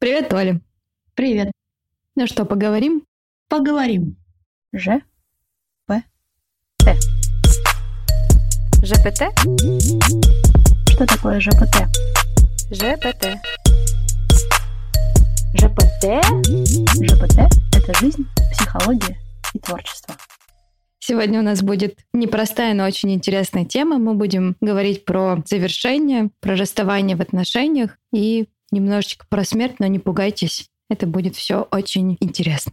Привет, Оля. Привет. Ну что, поговорим? Поговорим. Ж. П. Т. ЖПТ? Что такое ЖПТ? ЖПТ. ЖПТ? ЖПТ — это жизнь, психология и творчество. Сегодня у нас будет непростая, но очень интересная тема. Мы будем говорить про завершение, про расставание в отношениях и немножечко про смерть, но не пугайтесь. Это будет все очень интересно.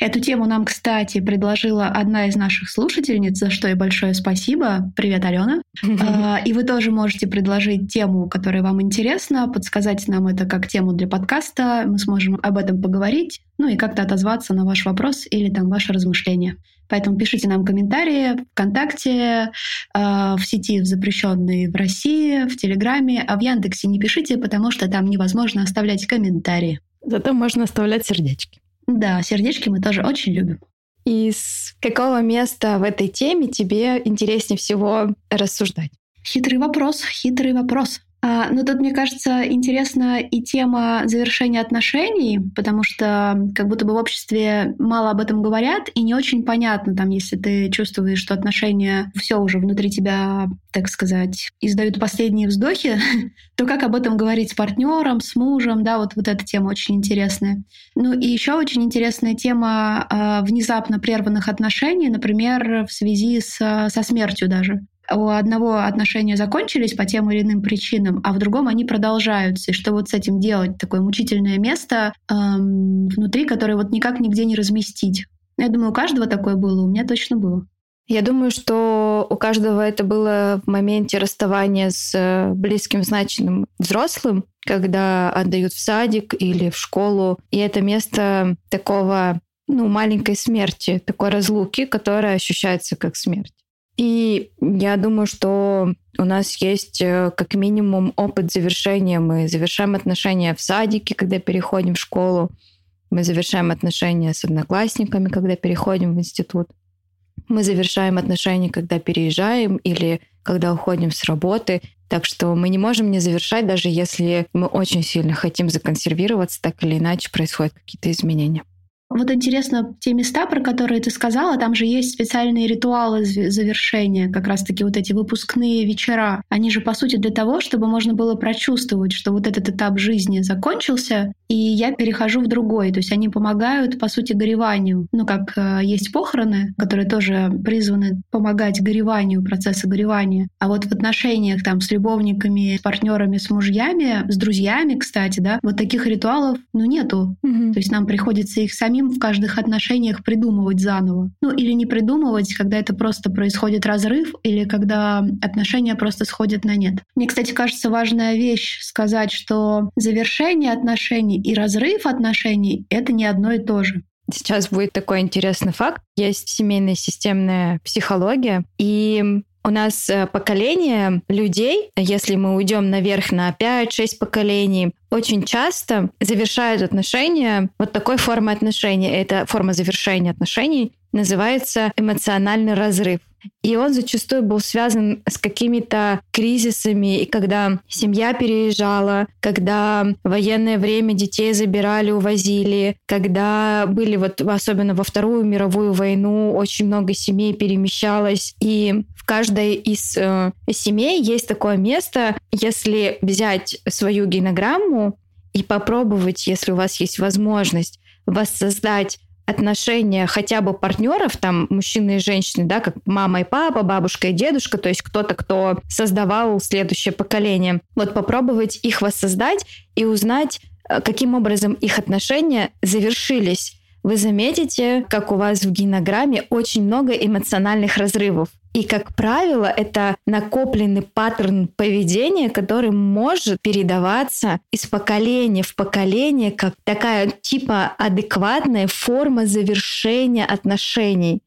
Эту тему нам, кстати, предложила одна из наших слушательниц, за что ей большое спасибо. Привет, Алена. А, и вы тоже можете предложить тему, которая вам интересна, подсказать нам это как тему для подкаста. Мы сможем об этом поговорить, ну и как-то отозваться на ваш вопрос или там ваши размышления. Поэтому пишите нам комментарии ВКонтакте, а, в сети запрещенной в России, в Телеграме, а в Яндексе не пишите, потому что там невозможно оставлять комментарии. Зато можно оставлять сердечки. Да, сердечки мы тоже очень любим. И с какого места в этой теме тебе интереснее всего рассуждать? Хитрый вопрос, хитрый вопрос. А, ну, тут, мне кажется, интересна и тема завершения отношений, потому что как будто бы в обществе мало об этом говорят, и не очень понятно, там, если ты чувствуешь, что отношения все уже внутри тебя, так сказать, издают последние вздохи, то как об этом говорить с партнером, с мужем, да, вот, вот эта тема очень интересная. Ну, и еще очень интересная тема э, внезапно прерванных отношений, например, в связи с, со смертью даже у одного отношения закончились по тем или иным причинам, а в другом они продолжаются. И что вот с этим делать? Такое мучительное место эм, внутри, которое вот никак нигде не разместить. Я думаю, у каждого такое было, у меня точно было. Я думаю, что у каждого это было в моменте расставания с э, близким, значимым взрослым, когда отдают в садик или в школу. И это место такого, ну, маленькой смерти, такой разлуки, которая ощущается как смерть. И я думаю, что у нас есть э, как минимум опыт завершения. Мы завершаем отношения в садике, когда переходим в школу. Мы завершаем отношения с одноклассниками, когда переходим в институт. Мы завершаем отношения, когда переезжаем или когда уходим с работы. Так что мы не можем не завершать, даже если мы очень сильно хотим законсервироваться, так или иначе происходят какие-то изменения. Вот интересно, те места, про которые ты сказала, там же есть специальные ритуалы завершения, как раз-таки вот эти выпускные вечера. Они же, по сути, для того, чтобы можно было прочувствовать, что вот этот этап жизни закончился, и я перехожу в другой. То есть они помогают, по сути, гореванию. Ну, как э, есть похороны, которые тоже призваны помогать гореванию, процессу горевания. А вот в отношениях там с любовниками, с партнерами, с мужьями, с друзьями, кстати, да, вот таких ритуалов, ну, нету. Mm-hmm. То есть нам приходится их самим самим в каждых отношениях придумывать заново. Ну или не придумывать, когда это просто происходит разрыв или когда отношения просто сходят на нет. Мне, кстати, кажется важная вещь сказать, что завершение отношений и разрыв отношений — это не одно и то же. Сейчас будет такой интересный факт. Есть семейная системная психология, и у нас э, поколение людей, если мы уйдем наверх на 5-6 поколений, очень часто завершают отношения вот такой формы отношений. Это форма завершения отношений называется эмоциональный разрыв. И он зачастую был связан с какими-то кризисами, и когда семья переезжала, когда в военное время детей забирали, увозили, когда были вот особенно во Вторую мировую войну очень много семей перемещалось, и в каждой из э, семей есть такое место, если взять свою генограмму и попробовать, если у вас есть возможность, воссоздать отношения хотя бы партнеров, там, мужчины и женщины, да, как мама и папа, бабушка и дедушка, то есть кто-то, кто создавал следующее поколение. Вот попробовать их воссоздать и узнать, э, каким образом их отношения завершились. Вы заметите, как у вас в генограмме очень много эмоциональных разрывов. И, как правило, это накопленный паттерн поведения, который может передаваться из поколения в поколение как такая типа адекватная форма завершения отношений.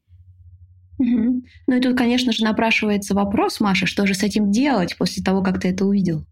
Угу. Ну и тут, конечно же, напрашивается вопрос, Маша, что же с этим делать после того, как ты это увидел?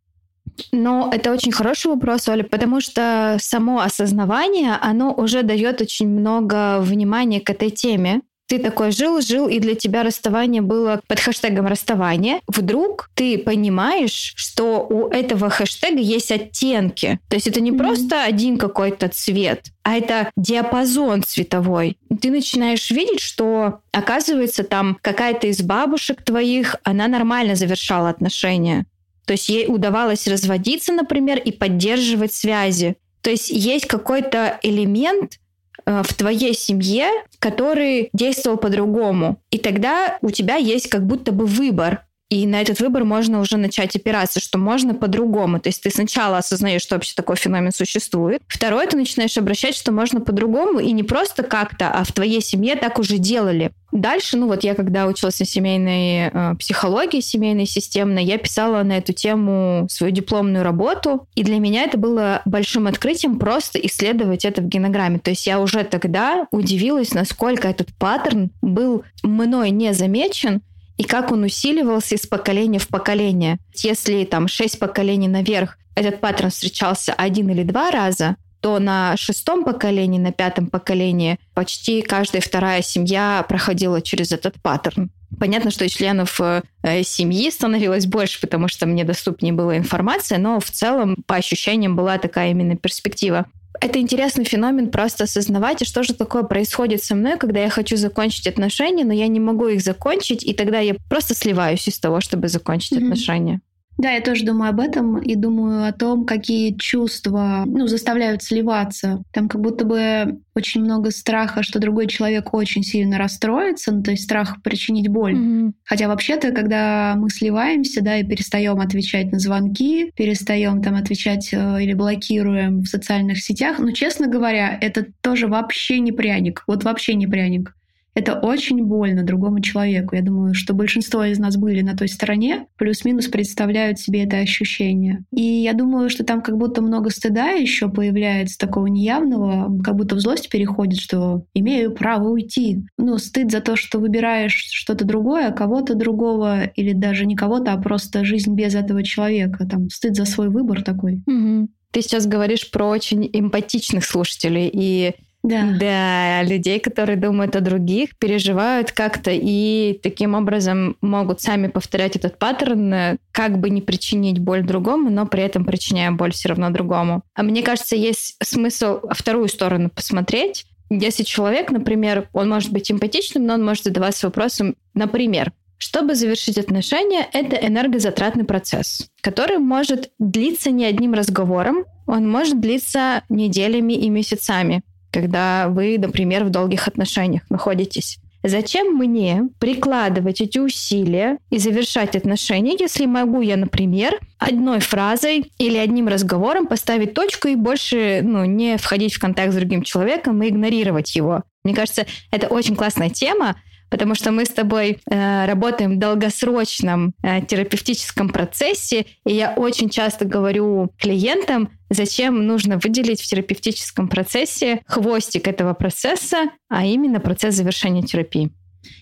Но это очень хороший вопрос, Оля, потому что само осознавание, оно уже дает очень много внимания к этой теме. ты такой жил, жил, и для тебя расставание было под хэштегом расставание. Вдруг ты понимаешь, что у этого хэштега есть оттенки. То есть это не mm-hmm. просто один какой-то цвет, а это диапазон цветовой. Ты начинаешь видеть, что, оказывается, там какая-то из бабушек твоих, она нормально завершала отношения. То есть ей удавалось разводиться, например, и поддерживать связи. То есть есть какой-то элемент, Э, в твоей семье, который действовал по-другому. И тогда у тебя есть как будто бы выбор. И на этот выбор можно уже начать опираться, что можно по-другому. То есть ты сначала осознаешь, что вообще такой феномен существует. Второе, ты начинаешь обращать, что можно по-другому, и не просто как-то, а в твоей семье так уже делали. Дальше, ну вот я когда училась на семейной э, психологии, семейной системной, я писала на эту тему свою дипломную работу, и для меня это было большим открытием просто исследовать это в генограмме. То есть я уже тогда удивилась, насколько этот паттерн был мной не замечен, и как он усиливался из поколения в поколение. Если там шесть поколений наверх этот паттерн встречался один или два раза, то на шестом поколении, на пятом поколении почти каждая вторая семья проходила через этот паттерн. Понятно, что членов э, семьи становилось больше, потому что мне доступнее была информация, но в целом по ощущениям была такая именно перспектива. Это интересный феномен просто осознавать, и что же такое происходит со мной, когда я хочу закончить отношения, но я не могу их закончить, и тогда я просто сливаюсь из того, чтобы закончить mm-hmm. отношения. Да, я тоже думаю об этом и думаю о том, какие чувства ну, заставляют сливаться. Там как будто бы очень много страха, что другой человек очень сильно расстроится, ну, то есть страх причинить боль. Mm-hmm. Хотя вообще-то, когда мы сливаемся, да, и перестаем отвечать на звонки, перестаем там отвечать э, или блокируем в социальных сетях, ну, честно говоря, это тоже вообще не пряник. Вот вообще не пряник это очень больно другому человеку. Я думаю, что большинство из нас были на той стороне, плюс-минус представляют себе это ощущение. И я думаю, что там как будто много стыда еще появляется такого неявного, как будто в злость переходит, что имею право уйти. Ну, стыд за то, что выбираешь что-то другое, кого-то другого, или даже не кого-то, а просто жизнь без этого человека. Там стыд за свой выбор такой. Угу. Ты сейчас говоришь про очень эмпатичных слушателей, и да. да, людей, которые думают о других, переживают как-то и таким образом могут сами повторять этот паттерн, как бы не причинить боль другому, но при этом причиняя боль все равно другому. А мне кажется, есть смысл вторую сторону посмотреть. Если человек, например, он может быть эмпатичным, но он может задаваться вопросом, например, чтобы завершить отношения, это энергозатратный процесс, который может длиться не одним разговором, он может длиться неделями и месяцами когда вы, например, в долгих отношениях находитесь. Зачем мне прикладывать эти усилия и завершать отношения, если могу я, например, одной фразой или одним разговором поставить точку и больше ну, не входить в контакт с другим человеком и игнорировать его? Мне кажется, это очень классная тема, потому что мы с тобой э, работаем в долгосрочном э, терапевтическом процессе, и я очень часто говорю клиентам, зачем нужно выделить в терапевтическом процессе хвостик этого процесса, а именно процесс завершения терапии.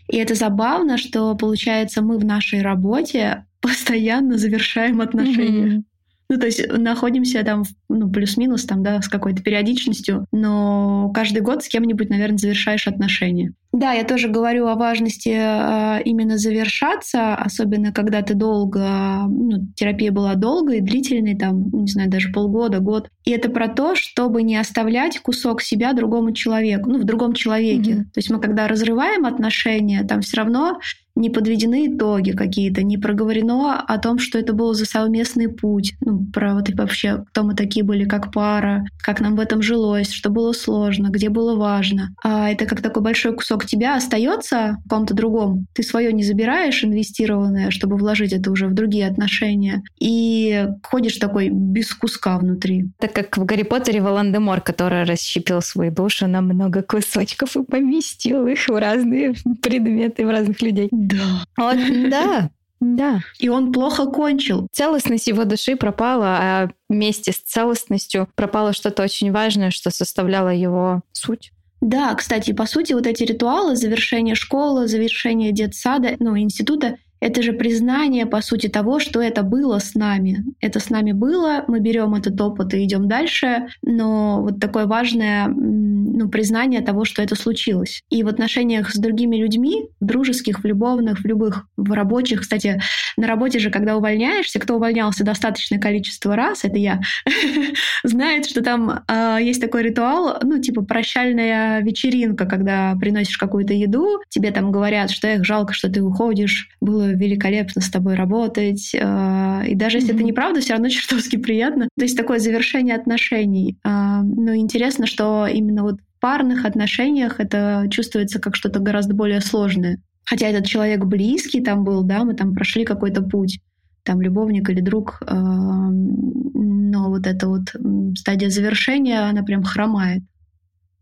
И это забавно, что получается мы в нашей работе постоянно завершаем отношения. Mm-hmm. Ну, то есть находимся там, ну, плюс-минус там, да, с какой-то периодичностью, но каждый год с кем-нибудь, наверное, завершаешь отношения. Да, я тоже говорю о важности э, именно завершаться, особенно когда ты долго, ну, терапия была долгой, длительной, там, не знаю, даже полгода, год. И это про то, чтобы не оставлять кусок себя другому человеку, ну, в другом человеке. Mm-hmm. То есть мы когда разрываем отношения, там все равно не подведены итоги какие-то, не проговорено о том, что это был за совместный путь, ну, про вот и вообще, кто мы такие были как пара, как нам в этом жилось, что было сложно, где было важно. А это как такой большой кусок тебя остается в ком-то другом. Ты свое не забираешь, инвестированное, чтобы вложить это уже в другие отношения. И ходишь такой без куска внутри. Так как в Гарри Поттере Волан-де-Мор, который расщепил свою душу на много кусочков и поместил их в разные предметы, в разных людей. Да. Вот, да. Да. И он плохо кончил. Целостность его души пропала, а вместе с целостностью пропало что-то очень важное, что составляло его суть. Да, кстати, по сути, вот эти ритуалы завершения школы, завершения детсада, ну, института, это же признание, по сути, того, что это было с нами. Это с нами было, мы берем этот опыт и идем дальше, но вот такое важное ну, признание того, что это случилось. И в отношениях с другими людьми, дружеских, в любовных, в любых, в рабочих, кстати, на работе же, когда увольняешься, кто увольнялся достаточное количество раз, это я, знает, что там э, есть такой ритуал, ну, типа прощальная вечеринка, когда приносишь какую-то еду, тебе там говорят, что их жалко, что ты уходишь, было великолепно с тобой работать. Э, и даже если mm-hmm. это неправда, все равно чертовски приятно. То есть такое завершение отношений. Э, но интересно, что именно вот в парных отношениях это чувствуется как что-то гораздо более сложное. Хотя этот человек близкий там был, да, мы там прошли какой-то путь, там любовник или друг, э, но вот эта вот стадия завершения, она прям хромает.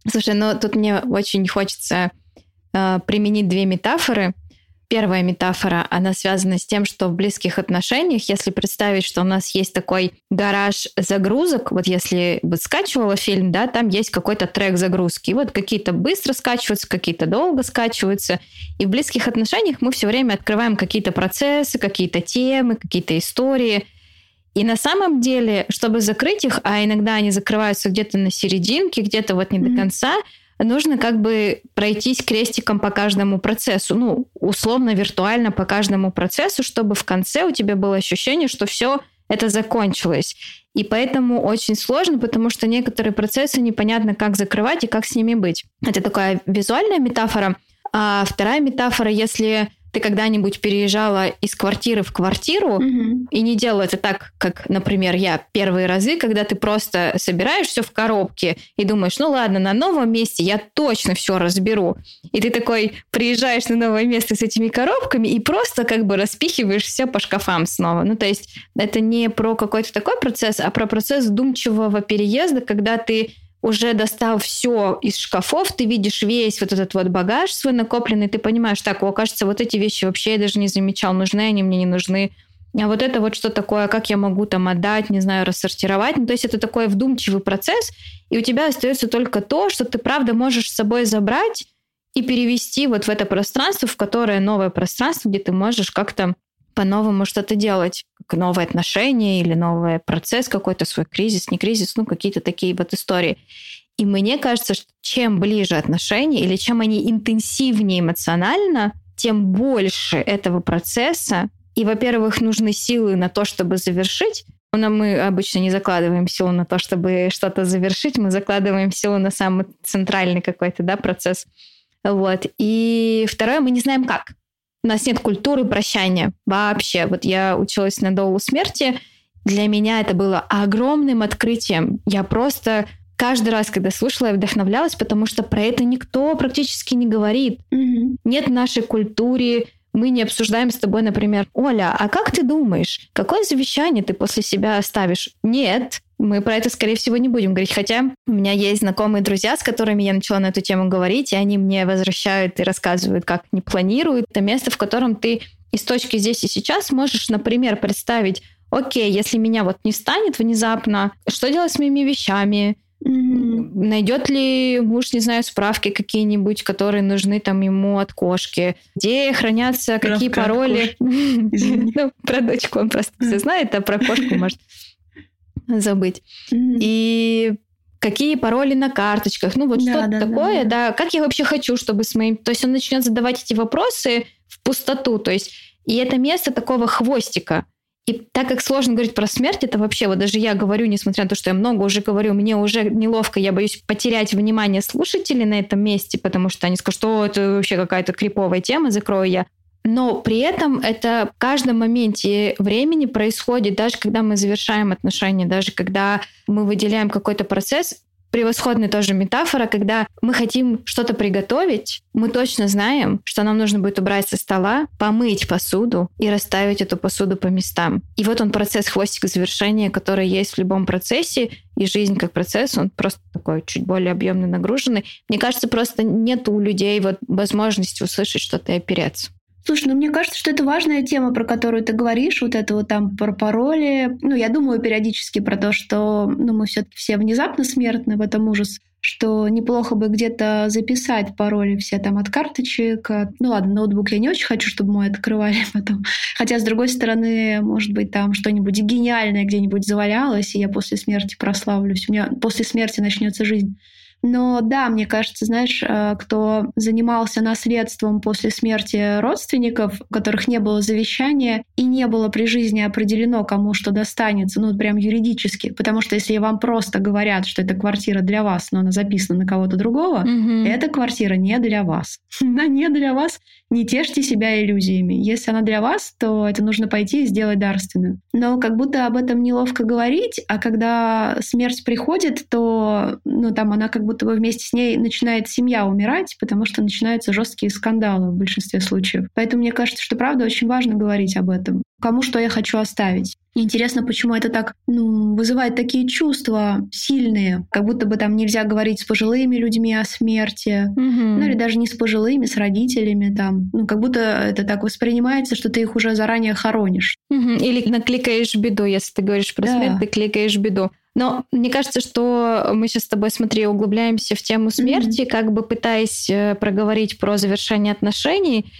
Слушай, ну тут мне очень хочется применить две метафоры. Первая метафора, она связана с тем, что в близких отношениях, если представить, что у нас есть такой гараж загрузок, вот если вот скачивала фильм, да, там есть какой-то трек загрузки. И вот какие-то быстро скачиваются, какие-то долго скачиваются. И в близких отношениях мы все время открываем какие-то процессы, какие-то темы, какие-то истории. И на самом деле, чтобы закрыть их, а иногда они закрываются где-то на серединке, где-то вот не mm-hmm. до конца, нужно как бы пройтись крестиком по каждому процессу, ну, условно, виртуально по каждому процессу, чтобы в конце у тебя было ощущение, что все это закончилось. И поэтому очень сложно, потому что некоторые процессы непонятно, как закрывать и как с ними быть. Это такая визуальная метафора. А вторая метафора, если ты когда-нибудь переезжала из квартиры в квартиру mm-hmm. и не делала это так, как, например, я первые разы, когда ты просто собираешь все в коробке и думаешь, ну ладно, на новом месте я точно все разберу. И ты такой приезжаешь на новое место с этими коробками и просто как бы распихиваешь все по шкафам снова. Ну, то есть это не про какой-то такой процесс, а про процесс думчивого переезда, когда ты уже достал все из шкафов, ты видишь весь вот этот вот багаж свой накопленный, ты понимаешь, так, о, кажется, вот эти вещи вообще я даже не замечал, нужны они мне, не нужны. А вот это вот что такое, как я могу там отдать, не знаю, рассортировать. Ну, то есть это такой вдумчивый процесс, и у тебя остается только то, что ты правда можешь с собой забрать и перевести вот в это пространство, в которое новое пространство, где ты можешь как-то по-новому что-то делать, как новые отношения или новый процесс какой-то, свой кризис, не кризис, ну, какие-то такие вот истории. И мне кажется, что чем ближе отношения или чем они интенсивнее эмоционально, тем больше этого процесса. И, во-первых, нужны силы на то, чтобы завершить. Но мы обычно не закладываем силу на то, чтобы что-то завершить, мы закладываем силу на самый центральный какой-то да, процесс. Вот. И второе, мы не знаем как. У нас нет культуры прощания вообще. Вот я училась на долу смерти. Для меня это было огромным открытием. Я просто каждый раз, когда слушала, я вдохновлялась, потому что про это никто практически не говорит. Mm-hmm. Нет в нашей культуре мы не обсуждаем с тобой, например, Оля, а как ты думаешь, какое завещание ты после себя оставишь? Нет, мы про это, скорее всего, не будем говорить. Хотя у меня есть знакомые друзья, с которыми я начала на эту тему говорить, и они мне возвращают и рассказывают, как они планируют. Это место, в котором ты из точки здесь и сейчас можешь, например, представить, окей, если меня вот не станет внезапно, что делать с моими вещами? Mm-hmm. Найдет ли муж, не знаю, справки какие-нибудь, которые нужны там ему от кошки? Где хранятся Справка какие пароли? Ну, про дочку он просто все знает, а про кошку может забыть. И какие пароли на карточках, ну вот да, что-то да, такое, да, да. Как я вообще хочу, чтобы с моим... То есть он начнет задавать эти вопросы в пустоту, то есть и это место такого хвостика. И так как сложно говорить про смерть, это вообще, вот даже я говорю, несмотря на то, что я много уже говорю, мне уже неловко, я боюсь потерять внимание слушателей на этом месте, потому что они скажут, что это вообще какая-то криповая тема, закрою я. Но при этом это в каждом моменте времени происходит, даже когда мы завершаем отношения, даже когда мы выделяем какой-то процесс, превосходная тоже метафора, когда мы хотим что-то приготовить, мы точно знаем, что нам нужно будет убрать со стола, помыть посуду и расставить эту посуду по местам. И вот он процесс хвостик завершения, который есть в любом процессе, и жизнь как процесс, он просто такой чуть более объемно нагруженный. Мне кажется, просто нет у людей вот возможности услышать что-то и опереться. Слушай, ну мне кажется, что это важная тема, про которую ты говоришь, вот это вот там про пароли. Ну, я думаю периодически про то, что ну, мы все все внезапно смертны, в этом ужас что неплохо бы где-то записать пароли все там от карточек. Ну ладно, ноутбук я не очень хочу, чтобы мой открывали потом. Хотя, с другой стороны, может быть, там что-нибудь гениальное где-нибудь завалялось, и я после смерти прославлюсь. У меня после смерти начнется жизнь. Но да, мне кажется, знаешь, э, кто занимался наследством после смерти родственников, у которых не было завещания и не было при жизни определено, кому что достанется, ну прям юридически. Потому что если вам просто говорят, что это квартира для вас, но она записана на кого-то другого, угу. эта квартира не для вас. Она не для вас. Не тешьте себя иллюзиями. Если она для вас, то это нужно пойти и сделать дарственную. Но как будто об этом неловко говорить, а когда смерть приходит, то ну, там она как будто бы вместе с ней начинает семья умирать, потому что начинаются жесткие скандалы в большинстве случаев. Поэтому мне кажется, что правда очень важно говорить об этом. Кому что я хочу оставить. интересно, почему это так ну, вызывает такие чувства сильные, как будто бы там нельзя говорить с пожилыми людьми о смерти, угу. ну или даже не с пожилыми, с родителями там, ну как будто это так воспринимается, что ты их уже заранее хоронишь. Угу. Или накликаешь беду, если ты говоришь про да. смерть, ты кликаешь беду. Но мне кажется, что мы сейчас с тобой, смотри, углубляемся в тему смерти, mm-hmm. как бы пытаясь э, проговорить про завершение отношений.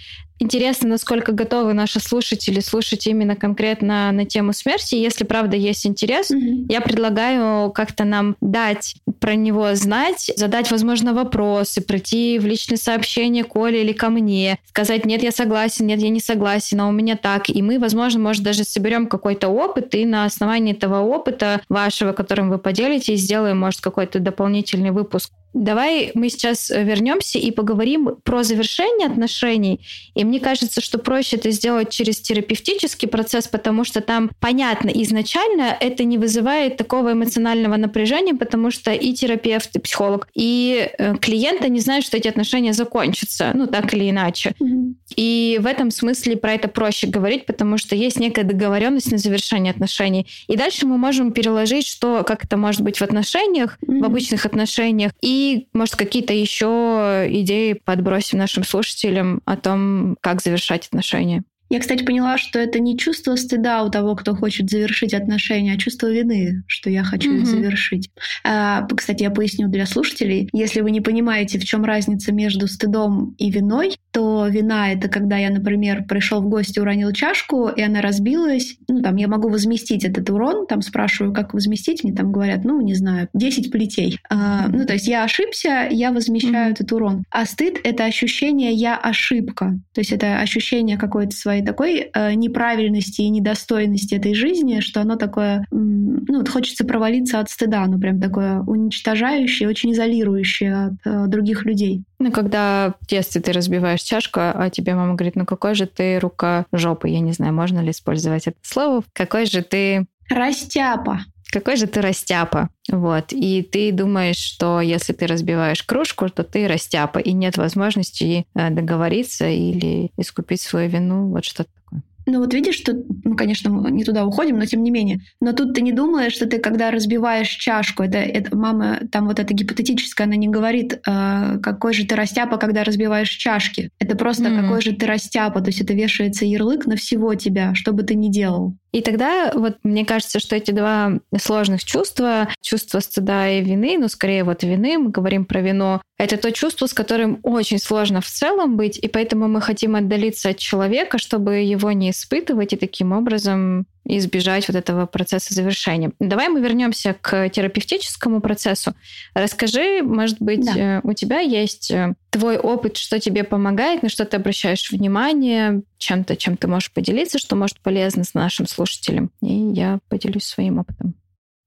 Интересно, насколько готовы наши слушатели слушать именно конкретно на тему смерти. Если правда есть интерес, mm-hmm. я предлагаю как-то нам дать про него знать, задать, возможно, вопросы, пройти в личные сообщения Коле или ко мне, сказать, нет, я согласен, нет, я не согласен, а у меня так. И мы, возможно, может, даже соберем какой-то опыт, и на основании этого опыта вашего, которым вы поделитесь, сделаем, может, какой-то дополнительный выпуск Давай мы сейчас э, вернемся и поговорим про завершение отношений. И мне кажется, что проще это сделать через терапевтический процесс, потому что там понятно изначально это не вызывает такого эмоционального напряжения, потому что и терапевт, и психолог, и э, клиент не знают, что эти отношения закончатся, ну так или иначе. Mm-hmm. И в этом смысле про это проще говорить, потому что есть некая договоренность на завершение отношений. И дальше мы можем переложить, что как это может быть в отношениях, mm-hmm. в обычных отношениях, и может, какие-то еще идеи подбросим нашим слушателям о том, как завершать отношения. Я, кстати, поняла, что это не чувство стыда у того, кто хочет завершить отношения, а чувство вины, что я хочу mm-hmm. их завершить. А, кстати, я поясню для слушателей. Если вы не понимаете, в чем разница между стыдом и виной, то вина это когда я, например, пришел в гости, уронил чашку, и она разбилась. Ну, там я могу возместить этот урон, там спрашиваю, как возместить, мне там говорят, ну, не знаю, 10 плетей. А, ну, то есть я ошибся, я возмещаю mm-hmm. этот урон. А стыд это ощущение я ошибка. То есть это ощущение какой-то своей такой э, неправильности и недостойности этой жизни, что оно такое, ну, вот хочется провалиться от стыда, оно прям такое уничтожающее, очень изолирующее от э, других людей. Ну, когда в детстве ты разбиваешь чашку, а тебе мама говорит, ну какой же ты рука жопы, я не знаю, можно ли использовать это слово, какой же ты... Растяпа какой же ты растяпа. Вот. И ты думаешь, что если ты разбиваешь кружку, то ты растяпа, и нет возможности э, договориться или искупить свою вину. Вот что-то такое. Ну вот видишь, что, ну, конечно, мы не туда уходим, но тем не менее. Но тут ты не думаешь, что ты, когда разбиваешь чашку, это, это мама, там вот эта гипотетическая, она не говорит, э, какой же ты растяпа, когда разбиваешь чашки. Это просто mm-hmm. какой же ты растяпа, то есть это вешается ярлык на всего тебя, что бы ты ни делал. И тогда вот мне кажется, что эти два сложных чувства, чувство стыда и вины, ну скорее вот вины, мы говорим про вино, это то чувство, с которым очень сложно в целом быть, и поэтому мы хотим отдалиться от человека, чтобы его не испытывать, и таким образом избежать вот этого процесса завершения. Давай мы вернемся к терапевтическому процессу. Расскажи, может быть, да. Э, у тебя есть э, твой опыт, что тебе помогает, на что ты обращаешь внимание, чем-то, чем ты можешь поделиться, что может полезно с нашим слушателем. И я поделюсь своим опытом.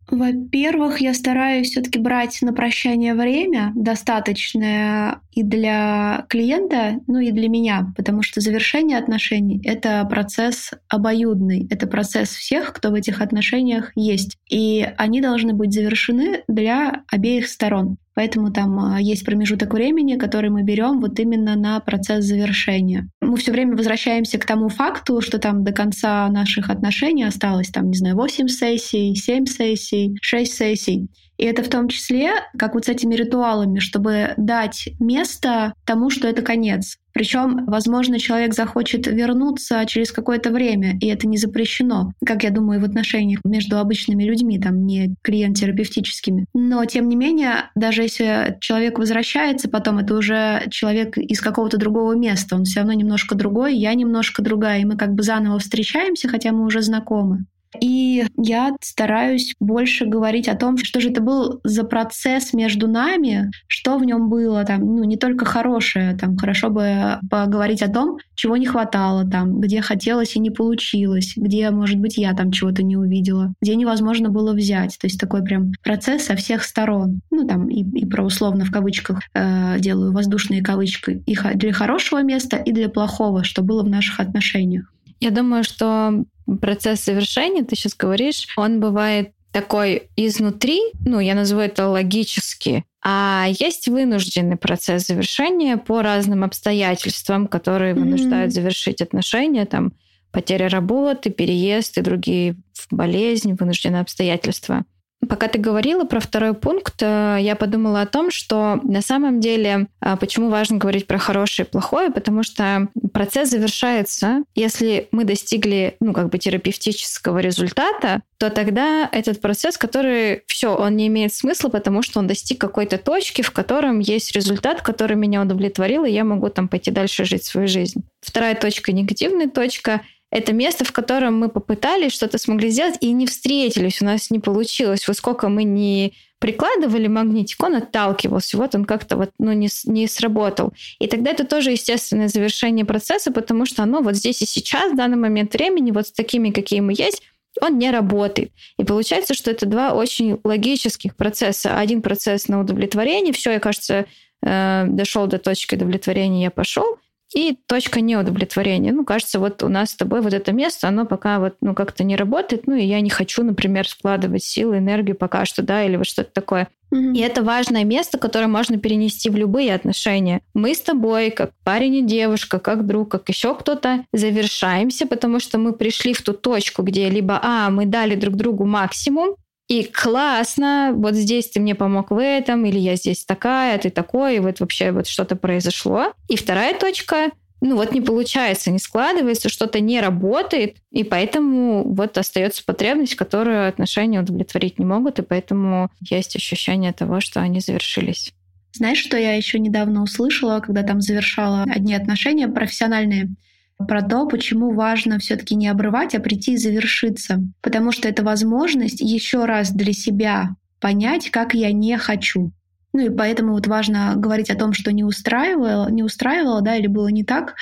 Во-первых, я стараюсь все-таки брать на прощание время достаточное и для клиента, ну и для меня, потому что завершение отношений — это процесс обоюдный, это процесс всех, кто в этих отношениях есть. И они должны быть завершены для обеих сторон. Поэтому там а, есть промежуток времени, который мы берем вот именно на процесс завершения. Мы все время возвращаемся к тому факту, что там до конца наших отношений осталось, там, не знаю, 8 сессий, 7 сессий, 6 сессий. И это в том числе, как вот с этими ритуалами, чтобы дать место тому, что это конец. Причем, возможно, человек захочет вернуться через какое-то время, и это не запрещено, как я думаю, в отношениях между обычными людьми, там, не клиент-терапевтическими. Но, тем не менее, даже если человек возвращается, потом это уже человек из какого-то другого места, он все равно немножко другой, я немножко другая, и мы как бы заново встречаемся, хотя мы уже знакомы. И я стараюсь больше говорить о том, что же это был за процесс между нами, что в нем было, там, ну, не только хорошее, там, хорошо бы поговорить о том, чего не хватало, там, где хотелось и не получилось, где, может быть, я там чего-то не увидела, где невозможно было взять. То есть такой прям процесс со всех сторон. Ну, там, и, и про условно в кавычках э, делаю воздушные кавычки. И для хорошего места, и для плохого, что было в наших отношениях. Я думаю, что процесс завершения, ты сейчас говоришь, он бывает такой изнутри, ну, я называю это логически, а есть вынужденный процесс завершения по разным обстоятельствам, которые вынуждают mm-hmm. завершить отношения, там, потеря работы, переезд и другие болезни, вынужденные обстоятельства. Пока ты говорила про второй пункт, э, я подумала о том, что на самом деле, э, почему важно говорить про хорошее и плохое, потому что процесс завершается. Если мы достигли, ну, как бы терапевтического результата, то тогда этот процесс, который все, он не имеет смысла, потому что он достиг какой-то точки, в котором есть результат, который меня удовлетворил, и я могу там пойти дальше жить свою жизнь. Вторая точка, негативная точка, это место, в котором мы попытались, что-то смогли сделать и не встретились, у нас не получилось. Вот сколько мы не прикладывали магнитик, он отталкивался, вот он как-то вот, ну, не, не сработал. И тогда это тоже естественное завершение процесса, потому что оно вот здесь и сейчас, в данный момент времени, вот с такими, какие мы есть, он не работает. И получается, что это два очень логических процесса. Один процесс на удовлетворение, все, я кажется, э, дошел до точки удовлетворения, я пошел и точка неудовлетворения. Ну, кажется, вот у нас с тобой вот это место, оно пока вот, ну, как-то не работает, ну, и я не хочу, например, складывать силы, энергию пока что, да, или вот что-то такое. И это важное место, которое можно перенести в любые отношения. Мы с тобой, как парень и девушка, как друг, как еще кто-то, завершаемся, потому что мы пришли в ту точку, где либо, а, мы дали друг другу максимум, и классно, вот здесь ты мне помог в этом, или я здесь такая, ты такой, и вот вообще вот что-то произошло. И вторая точка, ну вот не получается, не складывается, что-то не работает, и поэтому вот остается потребность, которую отношения удовлетворить не могут, и поэтому есть ощущение того, что они завершились. Знаешь, что я еще недавно услышала, когда там завершала одни отношения профессиональные? Про то, почему важно все-таки не обрывать, а прийти и завершиться. Потому что это возможность еще раз для себя понять, как я не хочу. Ну и поэтому вот важно говорить о том, что не устраивало, не устраивало, да, или было не так,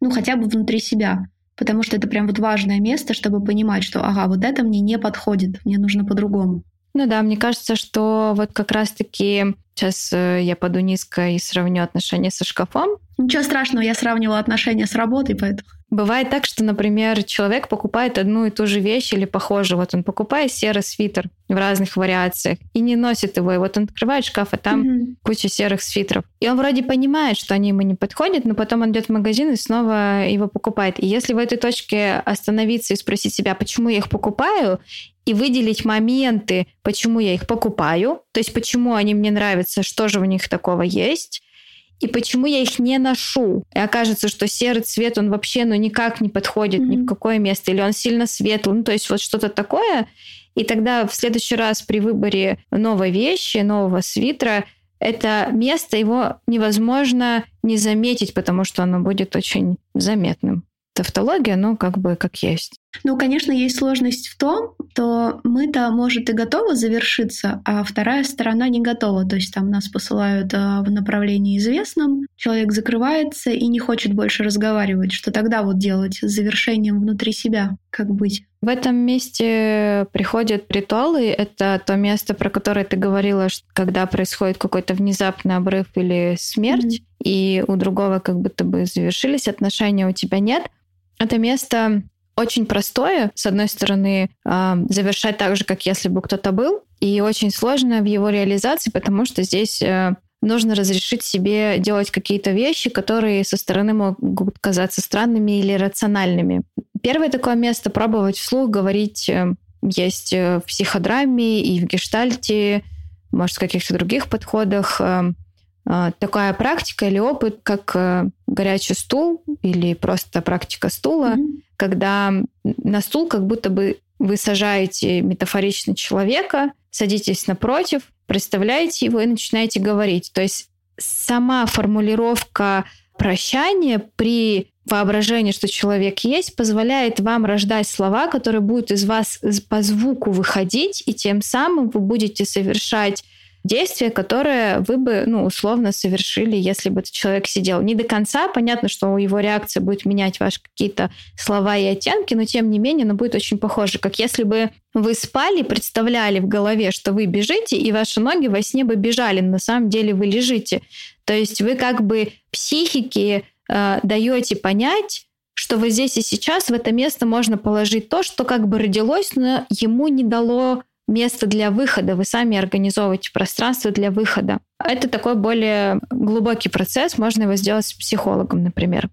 ну хотя бы внутри себя. Потому что это прям вот важное место, чтобы понимать, что ага, вот это мне не подходит, мне нужно по-другому. Ну да, мне кажется, что вот как раз-таки сейчас э, я паду низко и сравню отношения со шкафом. Ничего страшного, я сравнивала отношения с работой, поэтому... Бывает так, что, например, человек покупает одну и ту же вещь или похожую. Вот он покупает серый свитер в разных вариациях и не носит его. И вот он открывает шкаф, а там mm-hmm. куча серых свитеров. И он вроде понимает, что они ему не подходят, но потом он идет в магазин и снова его покупает. И если в этой точке остановиться и спросить себя, почему я их покупаю, и выделить моменты, почему я их покупаю, то есть почему они мне нравятся, что же в них такого есть, и почему я их не ношу. И окажется, что серый цвет, он вообще ну, никак не подходит mm-hmm. ни в какое место, или он сильно светлый, ну, то есть вот что-то такое. И тогда в следующий раз при выборе новой вещи, нового свитера, это место, его невозможно не заметить, потому что оно будет очень заметным тавтология, ну, как бы как есть. Ну, конечно, есть сложность в том, что мы-то, может, и готовы завершиться, а вторая сторона не готова. То есть там нас посылают а, в направлении известном, человек закрывается и не хочет больше разговаривать. Что тогда вот делать с завершением внутри себя? Как быть? В этом месте приходят ритуалы. Это то место, про которое ты говорила, когда происходит какой-то внезапный обрыв или смерть, mm-hmm. и у другого как будто бы завершились отношения, у тебя нет. Это место очень простое, с одной стороны, а, завершать так же, как если бы кто-то был, и очень сложно в его реализации, потому что здесь э, нужно разрешить себе делать какие-то вещи, которые со стороны могут казаться странными или рациональными. Первое такое место — пробовать вслух говорить э, есть э, в психодраме и в гештальте может, в каких-то других подходах. Такая практика или опыт, как горячий стул или просто практика стула, mm-hmm. Когда на стул как будто бы вы сажаете метафорично человека, садитесь напротив, представляете его и начинаете говорить. То есть сама формулировка прощания при воображении, что человек есть, позволяет вам рождать слова, которые будут из вас по звуку выходить, и тем самым вы будете совершать действие, которое вы бы, ну, условно совершили, если бы этот человек сидел. Не до конца, понятно, что его реакция будет менять ваши какие-то слова и оттенки, но тем не менее, она будет очень похоже, как если бы вы спали, представляли в голове, что вы бежите, и ваши ноги во сне бы бежали, но на самом деле вы лежите. То есть вы как бы психике э, даете понять, что вот здесь и сейчас в это место можно положить то, что как бы родилось, но ему не дало место для выхода, вы сами организовываете пространство для выхода. Это такой более глубокий процесс, можно его сделать с психологом, например.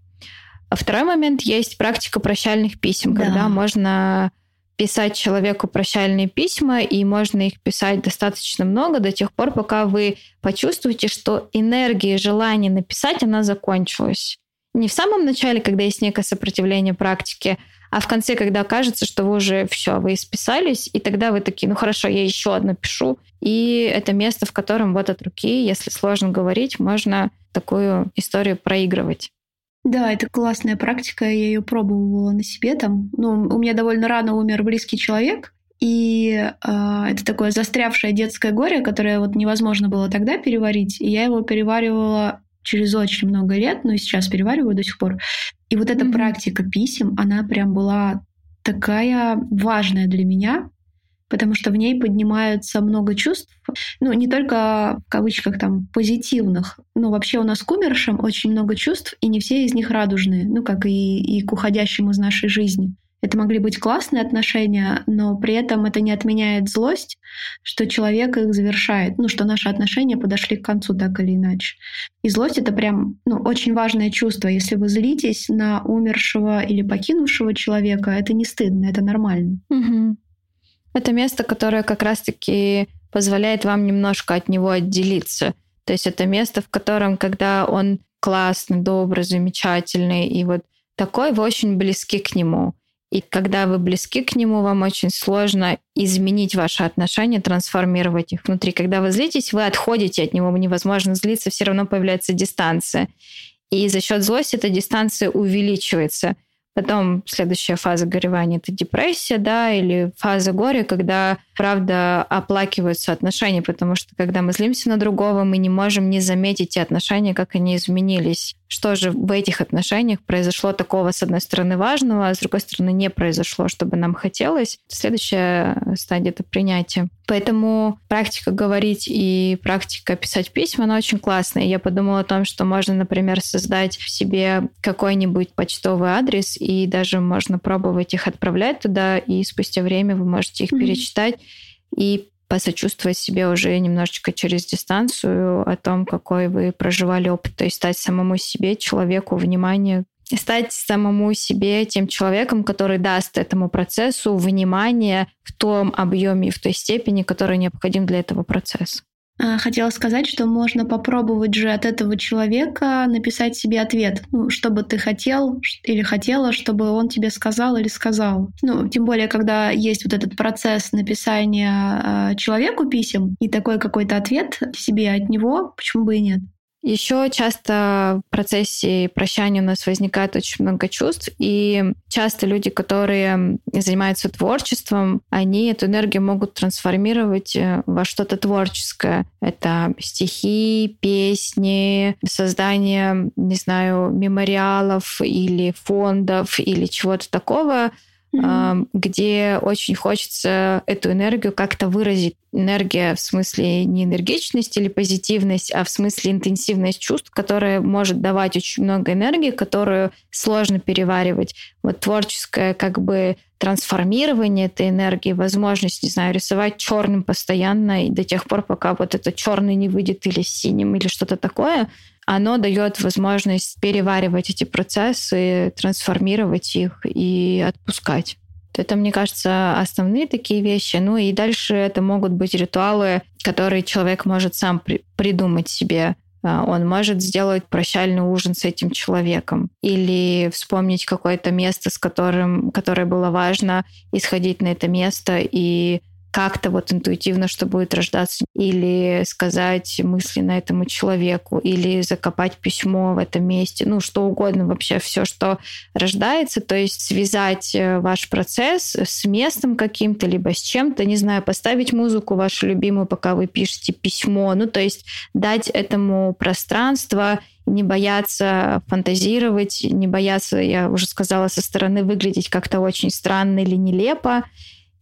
А второй момент есть практика прощальных писем, да. когда можно писать человеку прощальные письма, и можно их писать достаточно много до тех пор, пока вы почувствуете, что энергия желания написать, она закончилась. Не в самом начале, когда есть некое сопротивление практике, а в конце, когда кажется, что вы уже все, вы исписались, и тогда вы такие, ну хорошо, я еще одно пишу. И это место, в котором вот от руки, если сложно говорить, можно такую историю проигрывать. Да, это классная практика, я ее пробовала на себе там. Ну, у меня довольно рано умер близкий человек, и э, это такое застрявшее детское горе, которое вот невозможно было тогда переварить. И я его переваривала через очень много лет, но и сейчас перевариваю до сих пор. И вот эта mm-hmm. практика писем, она прям была такая важная для меня, потому что в ней поднимаются много чувств, ну, не только в кавычках там позитивных, но вообще у нас к умершим очень много чувств, и не все из них радужные, ну, как и, и к уходящим из нашей жизни. Это могли быть классные отношения, но при этом это не отменяет злость, что человек их завершает, ну, что наши отношения подошли к концу так или иначе. И злость — это прям ну, очень важное чувство. Если вы злитесь на умершего или покинувшего человека, это не стыдно, это нормально. Угу. Это место, которое как раз-таки позволяет вам немножко от него отделиться. То есть это место, в котором, когда он классный, добрый, замечательный, и вот такой, вы очень близки к нему. И когда вы близки к нему, вам очень сложно изменить ваши отношения, трансформировать их внутри. Когда вы злитесь, вы отходите от него, невозможно злиться, все равно появляется дистанция. И за счет злости эта дистанция увеличивается. Потом следующая фаза горевания – это депрессия, да, или фаза горя, когда, правда, оплакиваются отношения, потому что когда мы злимся на другого, мы не можем не заметить те отношения, как они изменились что же в этих отношениях произошло такого, с одной стороны, важного, а с другой стороны, не произошло, чтобы нам хотелось. Следующая стадия — это принятие. Поэтому практика говорить и практика писать письма, она очень классная. Я подумала о том, что можно, например, создать в себе какой-нибудь почтовый адрес, и даже можно пробовать их отправлять туда, и спустя время вы можете их mm-hmm. перечитать и посочувствовать себе уже немножечко через дистанцию о том, какой вы проживали опыт, то есть стать самому себе, человеку внимание, стать самому себе тем человеком, который даст этому процессу внимание в том объеме и в той степени, который необходим для этого процесса. А, хотела сказать, что можно попробовать же от этого человека написать себе ответ, ну, что бы ты хотел или хотела, чтобы он тебе сказал или сказал. Ну, тем более, когда есть вот этот процесс написания э, человеку писем и такой какой-то ответ себе от него, почему бы и нет? Еще часто в процессе прощания у нас возникает очень много чувств, и часто люди, которые занимаются творчеством, они эту энергию могут трансформировать э, во что-то творческое. Это стихи, песни, создание, не знаю, мемориалов или фондов или чего-то такого, mm-hmm. где очень хочется эту энергию как-то выразить. Энергия в смысле не энергичность или позитивность, а в смысле интенсивность чувств, которая может давать очень много энергии, которую сложно переваривать. Вот творческое как бы трансформирование этой энергии, возможность, не знаю, рисовать черным постоянно и до тех пор, пока вот это черный не выйдет или синим или что-то такое, оно дает возможность переваривать эти процессы, трансформировать их и отпускать. Это, мне кажется, основные такие вещи. Ну и дальше это могут быть ритуалы, которые человек может сам при- придумать себе. А, он может сделать прощальный ужин с этим человеком или вспомнить какое-то место, с которым, которое было важно, и сходить на это место и как-то вот интуитивно, что будет рождаться, или сказать мысленно этому человеку, или закопать письмо в этом месте, ну, что угодно вообще, все, что рождается, то есть связать э, ваш процесс с местом каким-то, либо с чем-то, не знаю, поставить музыку вашу любимую, пока вы пишете письмо, ну, то есть дать этому пространство не бояться фантазировать, не бояться, я уже сказала, со стороны выглядеть как-то очень странно или нелепо,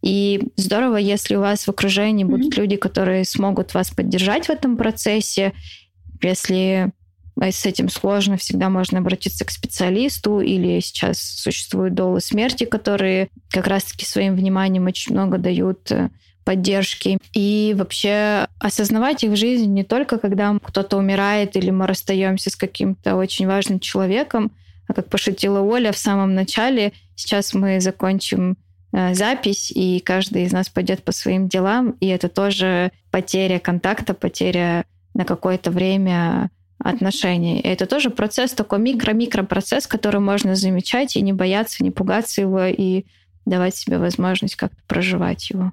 и здорово, если у вас в окружении mm-hmm. будут люди, которые смогут вас поддержать в этом процессе. Если с этим сложно, всегда можно обратиться к специалисту, или сейчас существуют долы смерти, которые как раз-таки своим вниманием очень много дают э, поддержки. И вообще осознавать их в жизни не только когда кто-то умирает или мы расстаемся с каким-то очень важным человеком, а как пошутила Оля в самом начале, сейчас мы закончим Э, запись, и каждый из нас пойдет по своим делам, и это тоже потеря контакта, потеря на какое-то время отношений. И это тоже процесс, такой микро-микро процесс, который можно замечать и не бояться, не пугаться его, и давать себе возможность как-то проживать его.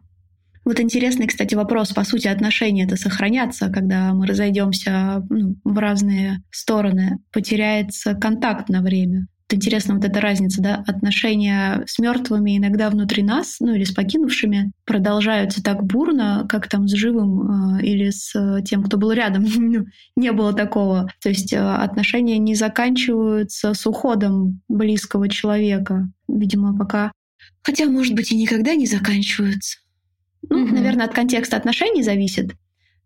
Вот интересный, кстати, вопрос. По сути, отношения это сохранятся, когда мы разойдемся ну, в разные стороны. Потеряется контакт на время интересно вот эта разница, да, отношения с мертвыми иногда внутри нас, ну или с покинувшими, продолжаются так бурно, как там с живым э, или с э, тем, кто был рядом. Ну, не было такого. То есть э, отношения не заканчиваются с уходом близкого человека. Видимо, пока... Хотя, может быть, и никогда не заканчиваются. Ну, mm-hmm. наверное, от контекста отношений зависит.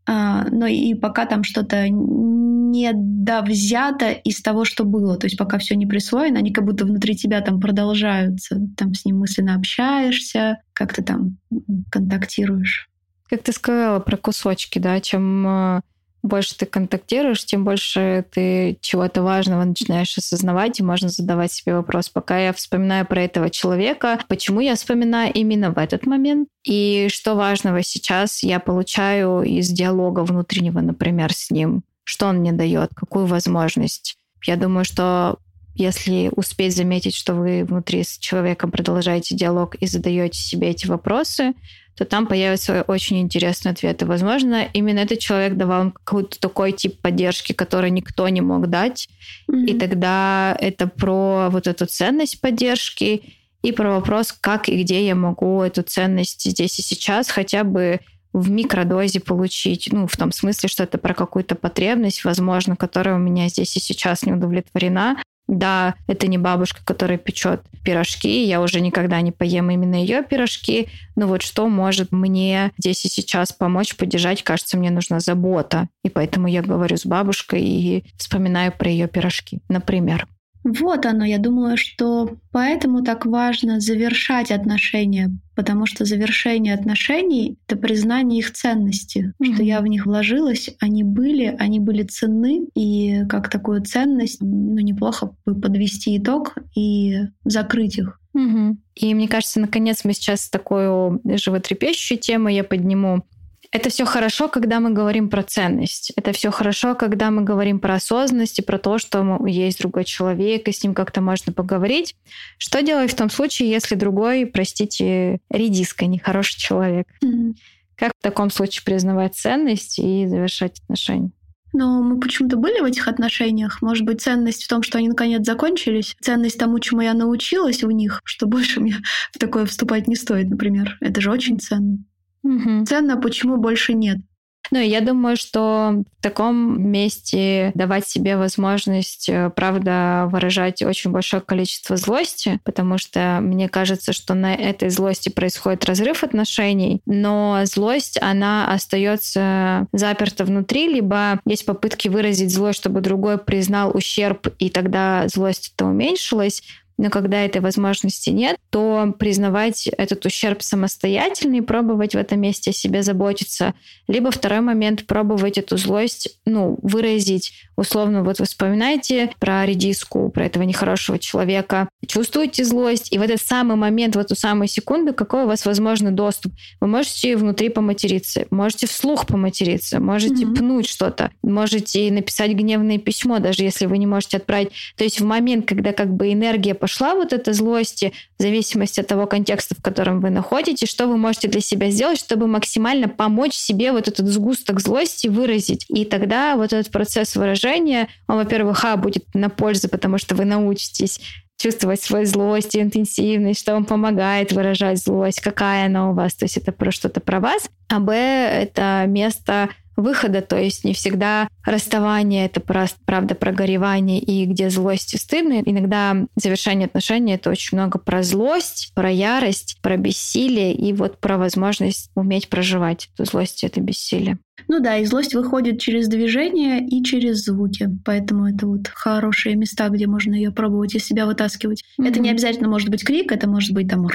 А, но и пока там что-то не довзято из того, что было. То есть пока все не присвоено, они как будто внутри тебя там продолжаются. Там с ним мысленно общаешься, как ты там контактируешь. Как ты сказала про кусочки, да, чем э, больше ты контактируешь, тем больше ты чего-то важного начинаешь осознавать, и можно задавать себе вопрос, пока я вспоминаю про этого человека, почему я вспоминаю именно в этот момент, и что важного сейчас я получаю из диалога внутреннего, например, с ним? Что он мне дает, какую возможность. Я думаю, что если успеть заметить, что вы внутри с человеком продолжаете диалог и задаете себе эти вопросы, то там появятся очень интересные ответы. Возможно, именно этот человек давал вам какой-то такой тип поддержки, который никто не мог дать. Mm-hmm. И тогда это про вот эту ценность поддержки и про вопрос, как и где я могу эту ценность здесь и сейчас хотя бы в микродозе получить. Ну, в том смысле, что это про какую-то потребность, возможно, которая у меня здесь и сейчас не удовлетворена. Да, это не бабушка, которая печет пирожки, я уже никогда не поем именно ее пирожки, но вот что может мне здесь и сейчас помочь, поддержать, кажется, мне нужна забота. И поэтому я говорю с бабушкой и вспоминаю про ее пирожки, например. Вот оно, я думаю, что поэтому так важно завершать отношения, потому что завершение отношений — это признание их ценности, mm-hmm. что я в них вложилась, они были, они были ценны, и как такую ценность, ну, неплохо бы подвести итог и закрыть их. Угу. И мне кажется, наконец мы сейчас такую животрепещущую тему я подниму. Это все хорошо, когда мы говорим про ценность. Это все хорошо, когда мы говорим про осознанность и про то, что есть другой человек, и с ним как-то можно поговорить. Что делать в том случае, если другой, простите, редиска, нехороший человек? Mm-hmm. Как в таком случае признавать ценность и завершать отношения? Но мы почему-то были в этих отношениях. Может быть, ценность в том, что они наконец закончились. Ценность тому, чему я научилась у них, что больше мне в такое вступать не стоит, например. Это же очень ценно. Угу. Ценно, почему больше нет. Ну, я думаю, что в таком месте давать себе возможность, э, правда, выражать очень большое количество злости, потому что мне кажется, что на этой злости происходит разрыв отношений, но злость, она остается заперта внутри, либо есть попытки выразить злость, чтобы другой признал ущерб, и тогда злость это уменьшилась, Но когда этой возможности нет, то признавать этот ущерб самостоятельно и пробовать в этом месте о себе заботиться. Либо второй момент — пробовать эту злость, ну, выразить. Условно, вот вы вспоминаете про редиску, про этого нехорошего человека, чувствуете злость, и в этот самый момент, в эту самую секунду, какой у вас возможный доступ? Вы можете внутри поматериться, можете вслух поматериться, можете mm-hmm. пнуть что-то, можете написать гневное письмо, даже если вы не можете отправить. То есть в момент, когда как бы энергия пошла вот эта злости, в зависимости от того контекста, в котором вы находитесь, что вы можете для себя сделать, чтобы максимально помочь себе вот этот сгусток злости выразить. И тогда вот этот процесс выражения, он, во-первых, а, будет на пользу, потому что вы научитесь чувствовать свою злость и интенсивность, что вам помогает выражать злость, какая она у вас, то есть это про что-то про вас. А Б — это место выхода, то есть не всегда расставание — это просто, правда, прогоревание и где злость и стыдно. Иногда завершение отношений — это очень много про злость, про ярость, про бессилие и вот про возможность уметь проживать эту злость и это бессилие. Ну да, и злость выходит через движение и через звуки. Поэтому это вот хорошие места, где можно ее пробовать из себя вытаскивать. Mm-hmm. Это не обязательно может быть крик, это может быть там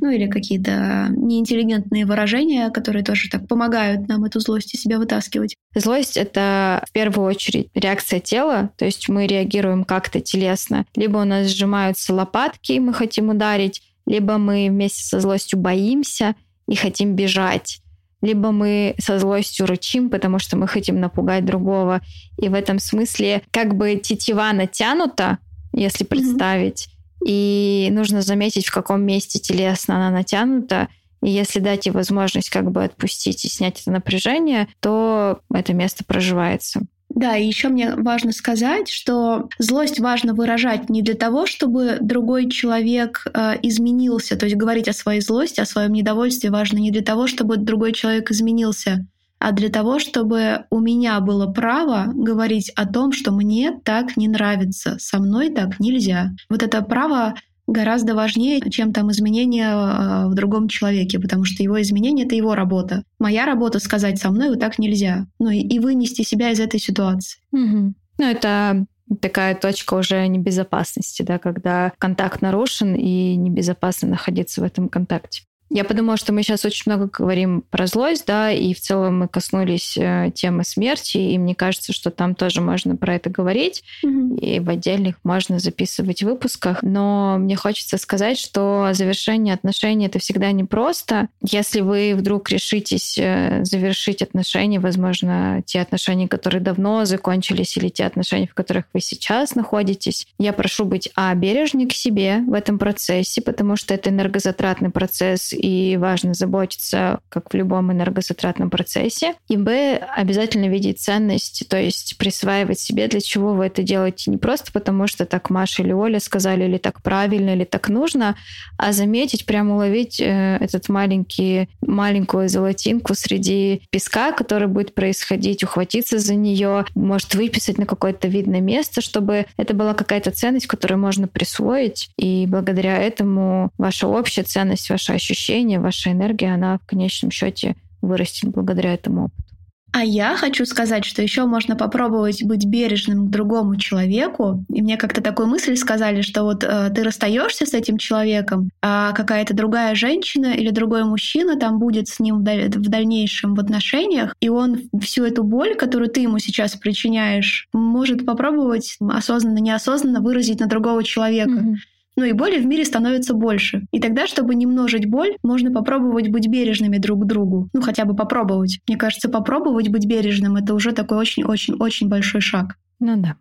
ну или какие-то неинтеллигентные выражения, которые тоже так помогают нам эту злость из себя вытаскивать. Злость — это в первую очередь реакция тела, то есть мы реагируем как-то телесно. Либо у нас сжимаются лопатки, и мы хотим ударить, либо мы вместе со злостью боимся и хотим бежать либо мы со злостью рычим, потому что мы хотим напугать другого. И в этом смысле как бы тетива натянута, если представить, mm-hmm. и нужно заметить, в каком месте телесно она натянута, и если дать ей возможность как бы отпустить и снять это напряжение, то это место проживается. Да, и еще мне важно сказать, что злость важно выражать не для того, чтобы другой человек э, изменился, то есть говорить о своей злости, о своем недовольстве важно не для того, чтобы другой человек изменился, а для того, чтобы у меня было право говорить о том, что мне так не нравится, со мной так нельзя. Вот это право гораздо важнее, чем там изменения э, в другом человеке, потому что его изменение — это его работа. Моя работа — сказать со мной вот так нельзя. Ну и, и вынести себя из этой ситуации. Угу. Ну это такая точка уже небезопасности, да, когда контакт нарушен и небезопасно находиться в этом контакте. Я подумала, что мы сейчас очень много говорим про злость, да, и в целом мы коснулись э, темы смерти, и мне кажется, что там тоже можно про это говорить, mm-hmm. и в отдельных можно записывать выпусках. Но мне хочется сказать, что завершение отношений это всегда непросто. Если вы вдруг решитесь э, завершить отношения, возможно, те отношения, которые давно закончились, или те отношения, в которых вы сейчас находитесь, я прошу быть а бережнее к себе в этом процессе, потому что это энергозатратный процесс и важно заботиться, как в любом энергозатратном процессе. И Б, обязательно видеть ценность, то есть присваивать себе, для чего вы это делаете. Не просто потому, что так Маша или Оля сказали, или так правильно, или так нужно, а заметить, прямо уловить э, этот маленький, маленькую золотинку среди песка, который будет происходить, ухватиться за нее, может выписать на какое-то видное место, чтобы это была какая-то ценность, которую можно присвоить, и благодаря этому ваша общая ценность, ваше ощущение ощущение, ваша энергия, она в конечном счете вырастет благодаря этому опыту. А я хочу сказать, что еще можно попробовать быть бережным к другому человеку. И мне как-то такую мысль сказали, что вот э, ты расстаешься с этим человеком, а какая-то другая женщина или другой мужчина там будет с ним в, даль- в дальнейшем в отношениях, и он всю эту боль, которую ты ему сейчас причиняешь, может попробовать осознанно, неосознанно выразить на другого человека. Mm-hmm но и боли в мире становится больше. И тогда, чтобы не множить боль, можно попробовать быть бережными друг к другу. Ну, хотя бы попробовать. Мне кажется, попробовать быть бережным — это уже такой очень-очень-очень большой шаг. Ну да.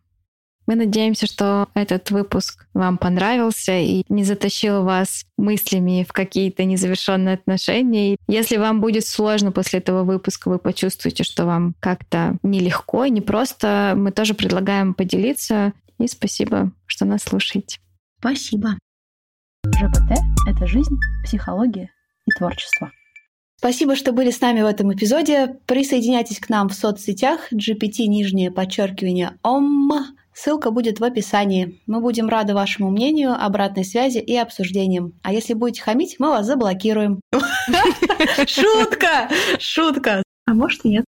Мы надеемся, что этот выпуск вам понравился и не затащил вас мыслями в какие-то незавершенные отношения. Если вам будет сложно после этого выпуска, вы почувствуете, что вам как-то нелегко, непросто, мы тоже предлагаем поделиться. И спасибо, что нас слушаете. Спасибо. ЖПТ – это жизнь, психология и творчество. Спасибо, что были с нами в этом эпизоде. Присоединяйтесь к нам в соцсетях GPT нижнее подчеркивание ОМ. Ссылка будет в описании. Мы будем рады вашему мнению, обратной связи и обсуждениям. А если будете хамить, мы вас заблокируем. Шутка! Шутка! А может и нет.